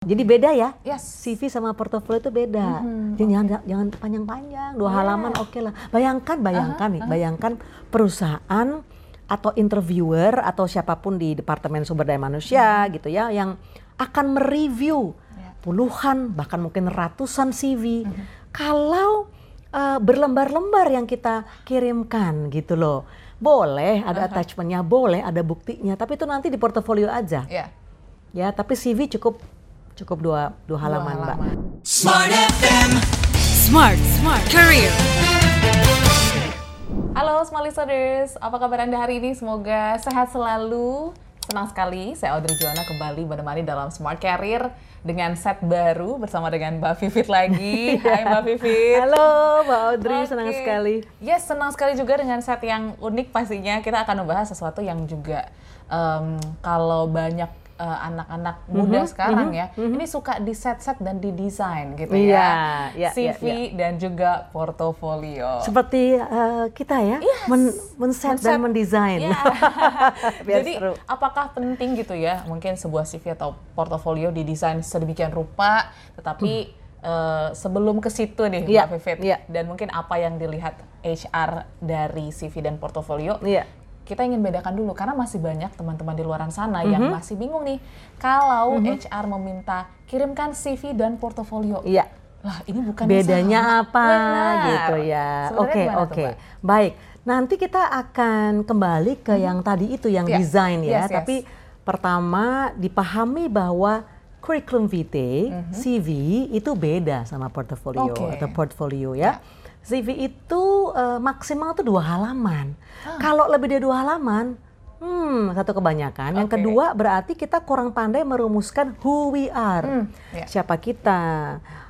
Jadi beda ya? Yes. CV sama portofolio itu beda. Jadi jangan jangan panjang-panjang, dua Yeah. halaman oke lah. Bayangkan, bayangkan nih, bayangkan perusahaan atau interviewer atau siapa pun di departemen sumber daya manusia gitu ya yang akan mereview Yeah. puluhan bahkan mungkin ratusan CV. Kalau eh, berlembar-lembar yang kita kirimkan gitu loh. Boleh ada attachmentnya, boleh ada buktinya, tapi itu nanti di portofolio aja. Ya. Ya, tapi CV cukup cukup dua dua halaman, Mbak. Smart FM. Smart, smart career. Halo Smart Listeners, apa kabar Anda hari ini? Semoga sehat selalu. Senang sekali, saya Audrey Juana kembali menemani dalam Smart Career dengan set baru bersama dengan Mbak Vivit lagi. Hai Mbak Vivit. Halo, Mbak Audrey, senang Oke. sekali. Yes, senang sekali juga dengan set yang unik pastinya. Kita akan membahas sesuatu yang juga em, kalau banyak eh, anak-anak muda sekarang ya, ini suka di set-set dan didesain gitu Iya, ya. iya, CV iya, dan juga portofolio. Seperti eh, kita ya, men men-set dan Men-set. mendesain. Iya. Biar Jadi seru. apakah penting gitu ya mungkin sebuah CV atau portofolio didesain sedemikian rupa tetapi eh, sebelum ke situ nih Hmm. Iya, Mbak Vivit iya. dan mungkin apa yang dilihat HR dari CV dan portofolio Iya. Kita ingin bedakan dulu karena masih banyak teman-teman di luaran sana Mhm. yang masih bingung nih kalau HR meminta kirimkan CV dan portofolio Iya. lah ini bukan Bedanya apa Benar. gitu ya. Oke, oke. Mbak? Baik. Nanti kita akan kembali ke yang tadi itu yang Iya. desain ya, Yes, yes. tapi pertama dipahami bahwa curriculum vitae, CV itu beda sama portofolio. Ya. atau portfolio ya. CV itu eh, maksimal tuh dua halaman. Ah. Kalau lebih dari dua halaman, hmm satu kebanyakan. Yang Oke. kedua berarti kita kurang pandai merumuskan who we are, Hmm, ya. siapa kita,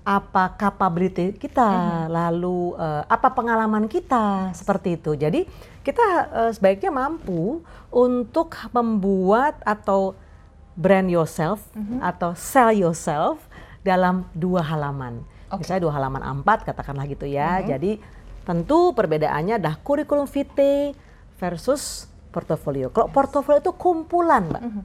apa capability kita, Mhm. lalu eh, apa pengalaman kita seperti itu. Jadi kita eh, sebaiknya mampu untuk membuat atau brand yourself Mhm. atau sell yourself dalam dua halaman. Mhm. Misalnya dua halaman A4 katakanlah gitu ya. Jadi tentu perbedaannya adalah kurikulum vitae versus portofolio. Kalau portofolio itu kumpulan, Mbak. Mhm.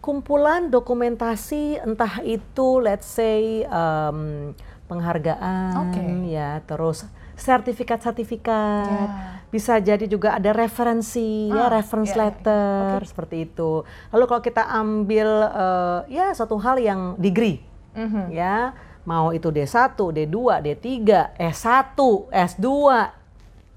Kumpulan dokumentasi entah itu let's say um, penghargaan Oke. ya, terus sertifikat-sertifikat. Ya. Bisa jadi juga ada referensi ya, Ah, reference ya, ya, ya. letter seperti itu. Lalu kalau kita ambil eh, ya satu hal yang degree Mhm. ya mau itu D1, D2, D3, S1, S2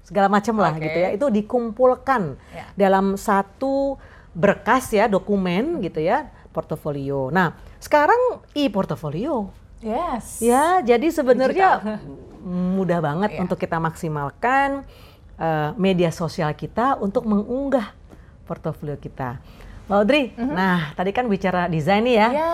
segala macam lah Oke. gitu ya itu dikumpulkan Ya. dalam satu berkas ya dokumen gitu ya portofolio. Nah sekarang e-portofolio yes ya jadi sebenarnya mudah banget Iya. untuk kita maksimalkan eh, media sosial kita untuk mengunggah portofolio kita. Mbak Audrey, nah tadi kan bicara desain nih ya. Ya,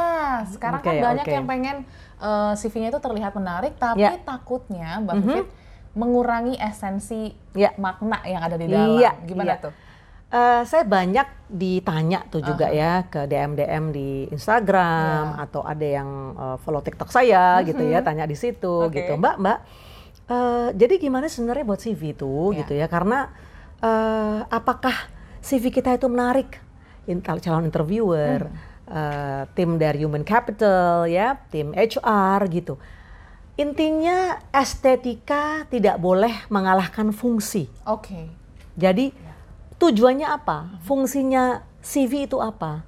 sekarang kan Oke, banyak oke. yang pengen eh, CV-nya itu terlihat menarik, tapi Ya. takutnya Mbak Vivit mengurangi esensi Ya. makna yang ada di dalam. Iya, Gimana iya. tuh? Eh, saya banyak ditanya tuh juga ya ke DM DM di Instagram Ya. atau ada yang eh, follow TikTok saya gitu ya tanya di situ Oke. gitu Mbak Mbak eh, jadi gimana sebenarnya buat CV itu Ya. gitu ya karena eh, apakah CV kita itu menarik In- calon interviewer eh, tim dari human capital ya tim HR gitu intinya estetika tidak boleh mengalahkan fungsi Oke. jadi tujuannya apa? Fungsinya CV itu apa?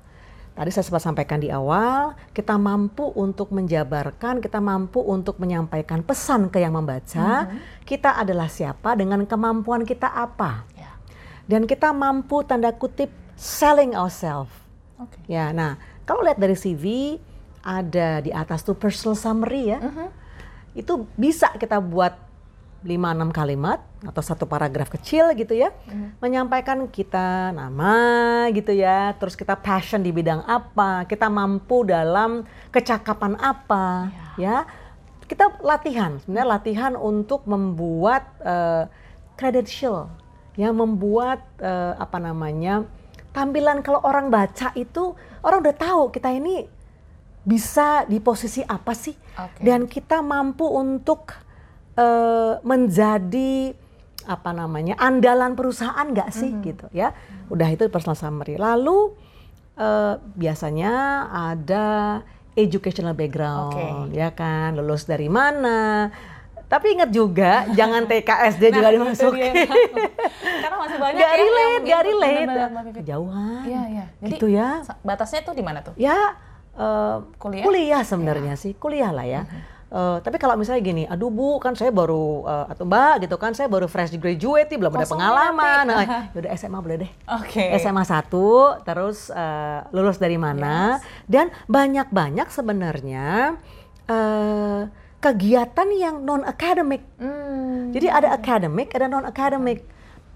Tadi saya sempat sampaikan di awal, kita mampu untuk menjabarkan, kita mampu untuk menyampaikan pesan ke yang membaca, kita adalah siapa dengan kemampuan kita apa. Ya. Dan kita mampu tanda kutip selling ourselves. Oke. Ya, nah kalau lihat dari CV ada di atas tuh personal summary ya. Itu bisa kita buat 5-6 kalimat atau satu paragraf kecil gitu ya. Menyampaikan kita nama gitu ya, terus kita passion di bidang apa, kita mampu dalam kecakapan apa ya. Kita latihan, sebenarnya latihan untuk membuat eh, credential yang membuat eh, apa namanya tampilan kalau orang baca itu orang udah tahu kita ini bisa di posisi apa sih Oke. dan kita mampu untuk eh, menjadi apa namanya andalan perusahaan nggak sih gitu ya udah itu personal summary lalu eh, biasanya ada educational background, Oke. ya kan, lulus dari mana. Tapi ingat juga, jangan TKSD juga Nah, itu dimasukin. dia. Karena masih banyak Gak ya yang relate, gak relate. Kejauhan. Iya, iya. Jadi gitu ya. batasnya tuh di mana tuh? Ya eh, Kuliah? Iya. sebenarnya sih, kuliah lah ya. Mhm. Eh, tapi kalau misalnya gini, aduh bu, kan saya baru eh, atau mbak gitu kan, saya baru fresh graduate belum ada pengalaman. nanti. Nah, yaudah SMA boleh deh. Oke. SMA 1, terus eh, lulus dari mana, dan banyak-banyak sebenarnya eh, kegiatan yang non akademik. Hmm. Jadi ada akademik, ada non akademik.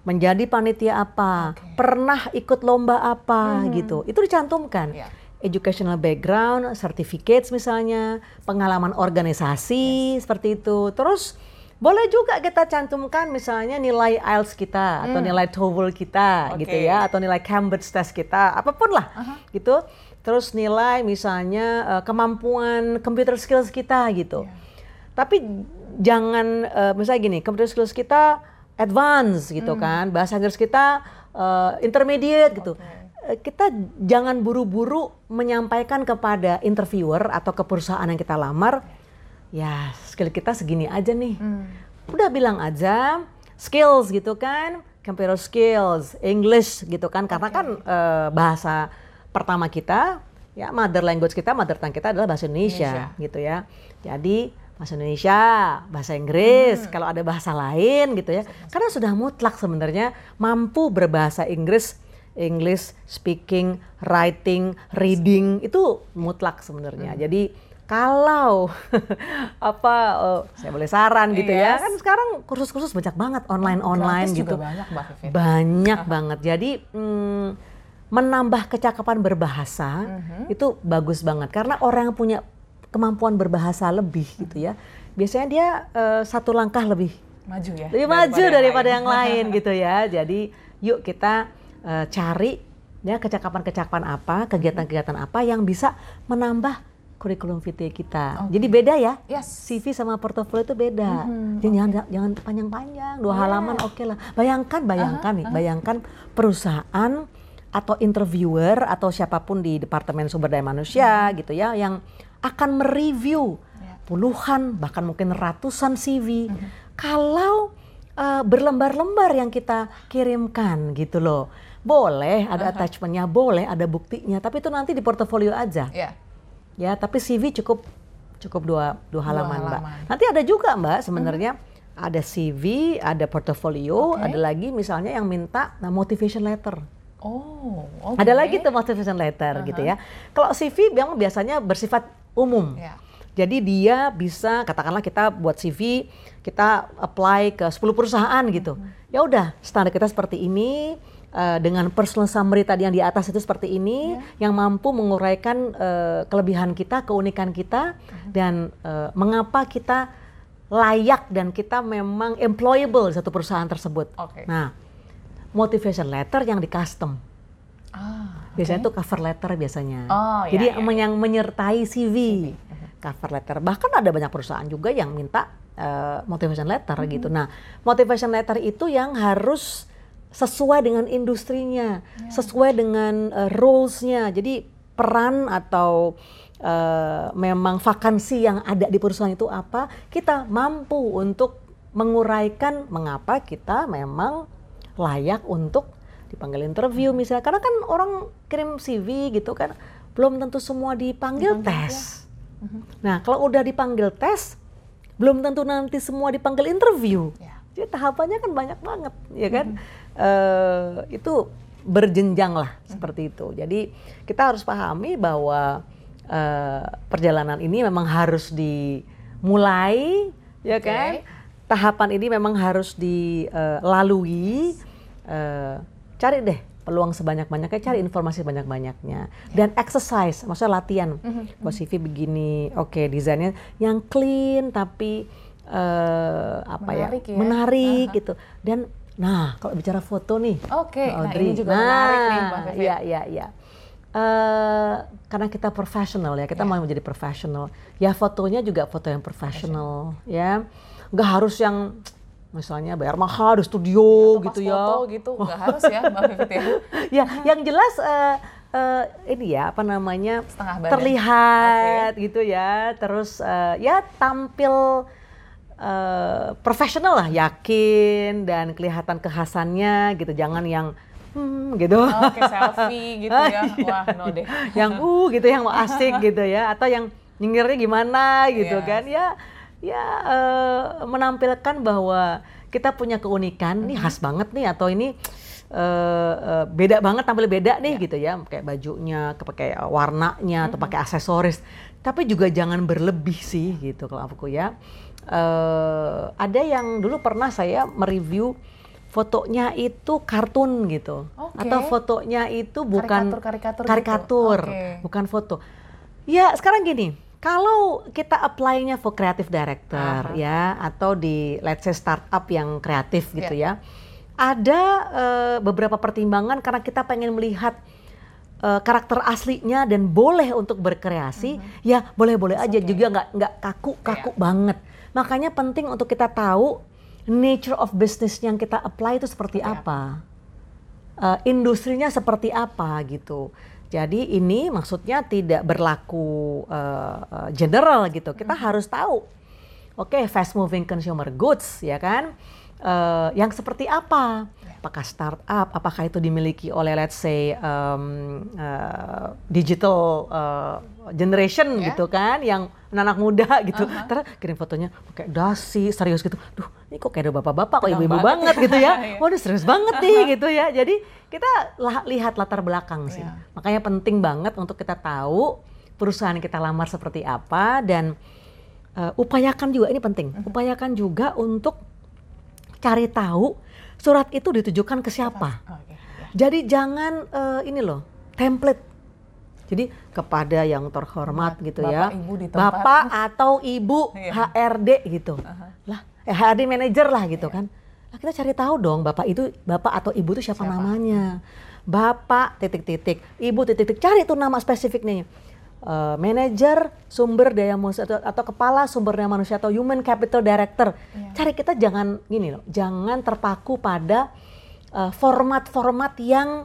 Menjadi panitia apa, pernah ikut lomba apa gitu. Itu dicantumkan. Iya. Educational background, certificates misalnya, pengalaman organisasi seperti itu. Terus boleh juga kita cantumkan misalnya nilai IELTS kita atau nilai TOEFL kita Oke. gitu ya atau nilai Cambridge test kita, apa pun lah gitu. Terus nilai misalnya eh, kemampuan computer skills kita gitu. Tapi jangan eh, misalnya gini, computer skills kita advance gitu kan, bahasa Inggris kita eh, intermediate gitu. Eh, Kita jangan buru-buru menyampaikan kepada interviewer atau ke perusahaan yang kita lamar, ya skill kita segini aja nih. Udah bilang aja skills gitu kan, computer skills, English gitu kan, karena kan eh, bahasa pertama kita, ya mother language kita, mother tongue kita adalah bahasa Indonesia, gitu ya. Jadi bahasa Indonesia, bahasa Inggris, kalau ada bahasa lain gitu ya. Karena sudah mutlak sebenarnya mampu berbahasa Inggris, English speaking, writing, reading itu mutlak sebenarnya. Jadi kalau apa eh, saya boleh saran gitu ya Yes. kan sekarang kursus-kursus banyak banget online online Gratis gitu juga banyak Mbak Vivit. banyak banget jadi mm, menambah kecakapan berbahasa Mhm. itu bagus banget karena orang yang punya kemampuan berbahasa lebih gitu ya biasanya dia eh, satu langkah lebih Maju ya. lebih maju daripada yang lain. lain gitu ya. Jadi yuk kita eh, cari ya kecakapan-kecakapan apa, kegiatan-kegiatan apa yang bisa menambah kurikulum vitae kita. Jadi beda ya. Yes. CV sama portofolio itu beda. Jadi jangan jangan panjang-panjang, dua halaman oke lah. Bayangkan, bayangkan nih, bayangkan perusahaan atau interviewer atau siapa pun di departemen sumber daya manusia gitu ya yang akan mereview puluhan bahkan mungkin ratusan CV. Kalau eh, berlembar-lembar yang kita kirimkan gitu loh. Boleh ada attachmentnya, boleh ada buktinya, tapi itu nanti di portofolio aja. Ya. Ya, tapi CV cukup cukup dua dua halaman, Mbak. halaman. Nanti ada juga, Mbak, sebenarnya ada CV, ada portofolio, Oke. ada lagi misalnya yang minta nah, motivation letter. Oh, oke. Ada lagi tuh motivation letter gitu ya. Kalau CV memang biasanya bersifat umum. Ya. Jadi dia bisa katakanlah kita buat CV, kita apply ke 10 perusahaan gitu. Ya udah, standar kita seperti ini eh, dengan personal summary tadi yang di atas itu seperti ini yang mampu menguraikan eh, kelebihan kita, keunikan kita dan eh, mengapa kita layak dan kita memang employable di satu perusahaan tersebut. Oke. Nah, motivation letter yang di custom. Ah, Biasanya tuh cover letter biasanya. Oh, iya, Jadi iya, yang- yang menyertai CV, cover letter. Bahkan ada banyak perusahaan juga yang minta eh, motivation letter Mm-hmm. gitu. Nah, motivation letter itu yang harus sesuai dengan industrinya, Iya. sesuai dengan eh, roles-nya. Jadi peran atau eh, memang vakansi yang ada di perusahaan itu apa, kita mampu untuk menguraikan mengapa kita memang layak untuk dipanggil interview misalnya karena kan orang kirim CV gitu kan belum tentu semua dipanggil, tes. Nah kalau udah dipanggil tes belum tentu nanti semua dipanggil interview. Ya. Jadi tahapannya kan banyak banget, ya kan? Eh, itu berjenjang lah seperti itu. Jadi kita harus pahami bahwa eh, perjalanan ini memang harus dimulai, ya Oke. kan? Tahapan ini memang harus dilalui. Eh, cari deh peluang sebanyak-banyaknya, cari informasi banyak-banyaknya, dan exercise, maksudnya latihan. Buat CV begini, oke desainnya yang clean tapi eh, apa Menarik ya, ya. menarik gitu. Dan nah kalau bicara foto nih, Oke, Mbak nah ini juga menarik nih, Mbak Nah. Iya, iya, iya. Eh, karena kita profesional ya, kita Iya. mau menjadi profesional. Ya fotonya juga foto yang profesional, ya. Nggak harus yang misalnya bayar mahal di studio pas gitu ya. foto gitu nggak harus ya Mbak Vivit ya. ya, yang jelas eh, eh, ini ya apa namanya Setengah badan. terlihat gitu ya. Terus eh, ya tampil eh, profesional lah, yakin dan kelihatan kekhasannya gitu. Jangan yang hmm, gitu. Oke, selfie gitu ya. Wah, no deh. yang uh gitu yang mau asik gitu ya atau yang nyengirnya gimana gitu Yes. kan ya ya eh, menampilkan bahwa kita punya keunikan nih khas banget nih atau ini eh, eh, beda banget tampil beda nih gitu ya kayak bajunya pakai warnanya atau pakai aksesoris tapi juga jangan berlebih sih gitu kalau aku ya Eh, ada yang dulu pernah saya mereview fotonya itu kartun gitu Oke. atau fotonya itu bukan gitu. karikatur, Oke. bukan foto. Ya sekarang gini, kalau kita apply-nya for creative director Aha. ya atau di let's say startup yang kreatif gitu Iya. ya, ada eh, beberapa pertimbangan karena kita pengen melihat eh, karakter aslinya dan boleh untuk berkreasi, Mhm. ya boleh-boleh aja juga nggak nggak kaku kaku Iya. banget. Makanya penting untuk kita tahu nature of business yang kita apply itu seperti Seperti apa eh, industrinya seperti apa gitu. Jadi ini maksudnya tidak berlaku eh, general gitu. Kita harus tahu. Oke, fast moving consumer goods ya kan. Eh, yang seperti apa? Apakah startup? Apakah itu dimiliki oleh let's say um, eh, digital eh, generation Ya. gitu kan, yang anak muda gitu. Terus kirim fotonya pakai dasi serius gitu. Duh, ini kok kayak ada bapak-bapak, kok ibu-ibu banget banget gitu ya. Iya. Wah, ini serius banget nih gitu ya. Jadi kita lihat latar belakang sih. Iya. Makanya penting banget untuk kita tahu perusahaan kita lamar seperti apa dan eh, upayakan juga ini penting. Mhm. Upayakan juga untuk cari tahu surat itu ditujukan ke siapa. Oke. ya. Jadi jangan eh, ini loh, template. Jadi kepada yang terhormat gitu Bapak, ya. Ibu di tempat. Bapak atau Ibu Iya. HRD gitu. Lah, eh, HRD manager lah gitu kan. Nah, kita cari tahu dong Bapak itu Bapak atau Ibu itu siapa, Siapa? namanya. Bapak titik-titik, Ibu titik-titik. Cari tuh nama spesifiknya. Eh, manager sumber daya manusia atau, atau kepala sumber daya manusia atau human capital director. Iya. Cari kita jangan gini loh, jangan terpaku pada eh, format-format yang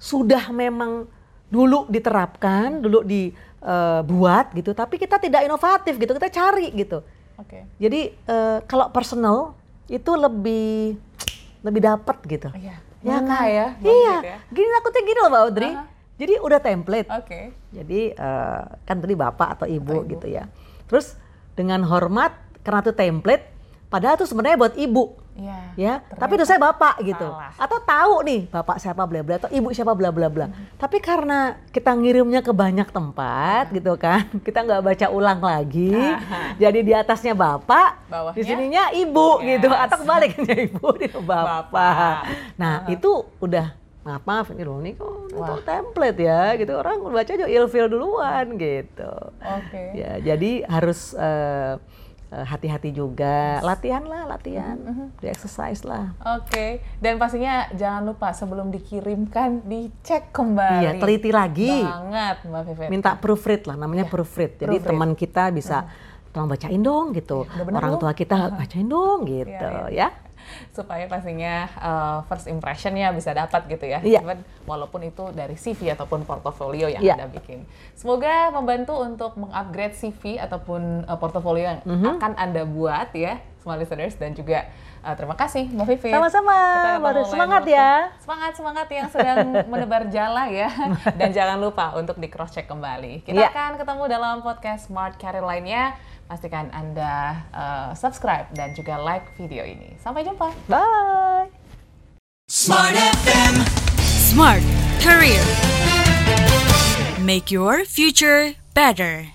sudah memang dulu diterapkan, dulu dibuat gitu, tapi kita tidak inovatif gitu, kita cari gitu. Oke. Jadi eh, kalau personal itu lebih lebih dapat gitu. Iya. Ya kan? ya? Iya. Maksud ya. Gini takutnya gini loh Mbak Audrey. Aha. Jadi udah template. Oke. Jadi eh, kan tadi bapak atau ibu, Atau ibu. gitu ya. Terus dengan hormat karena itu template, padahal itu sebenarnya buat ibu Iya. ya. ternyata Tapi itu saya bapak gitu. salah. Atau tahu nih bapak siapa bla bla atau ibu siapa bla bla bla. Hmm. Tapi karena kita ngirimnya ke banyak tempat Iya. gitu kan, kita nggak baca ulang lagi. Jadi di atasnya bapak, Bawahnya? di sininya ibu Yes. gitu. Atau kebaliknya ibu di bapak. Bapak. Nah itu udah maaf maaf ini loh ini kok Wah. template ya gitu orang baca aja ilfil duluan gitu. Oke. Ya, jadi harus eh, hati-hati juga. Latihan lah, latihan. Mm-hmm. Di exercise lah. Oke, dan pastinya jangan lupa sebelum dikirimkan dicek kembali. Iya, teliti lagi. Banget, Mbak Vivit. Minta proofread lah, namanya Iya, proofread. Jadi teman kita bisa tolong bacain dong gitu. Udah bener Orang tua kita bacain dong gitu, Iya, iya. ya. Supaya pastinya uh, first impressionnya bisa dapat gitu ya, Iya. Even walaupun itu dari CV ataupun portofolio yang Iya. anda bikin. Semoga membantu untuk mengupgrade CV ataupun uh, portofolio yang Mhm. akan anda buat ya, small listeners dan juga uh, terima kasih Mbak Vivi. Sama-sama. Semangat ya. Semangat semangat yang sedang menebar jala ya, dan jangan lupa untuk di cross check kembali. Kita Iya. akan ketemu dalam podcast Smart Career lainnya. Pastikan anda uh, subscribe dan juga like video ini. Sampai jumpa. Bye. Smart FM. Smart Career. Make your future better.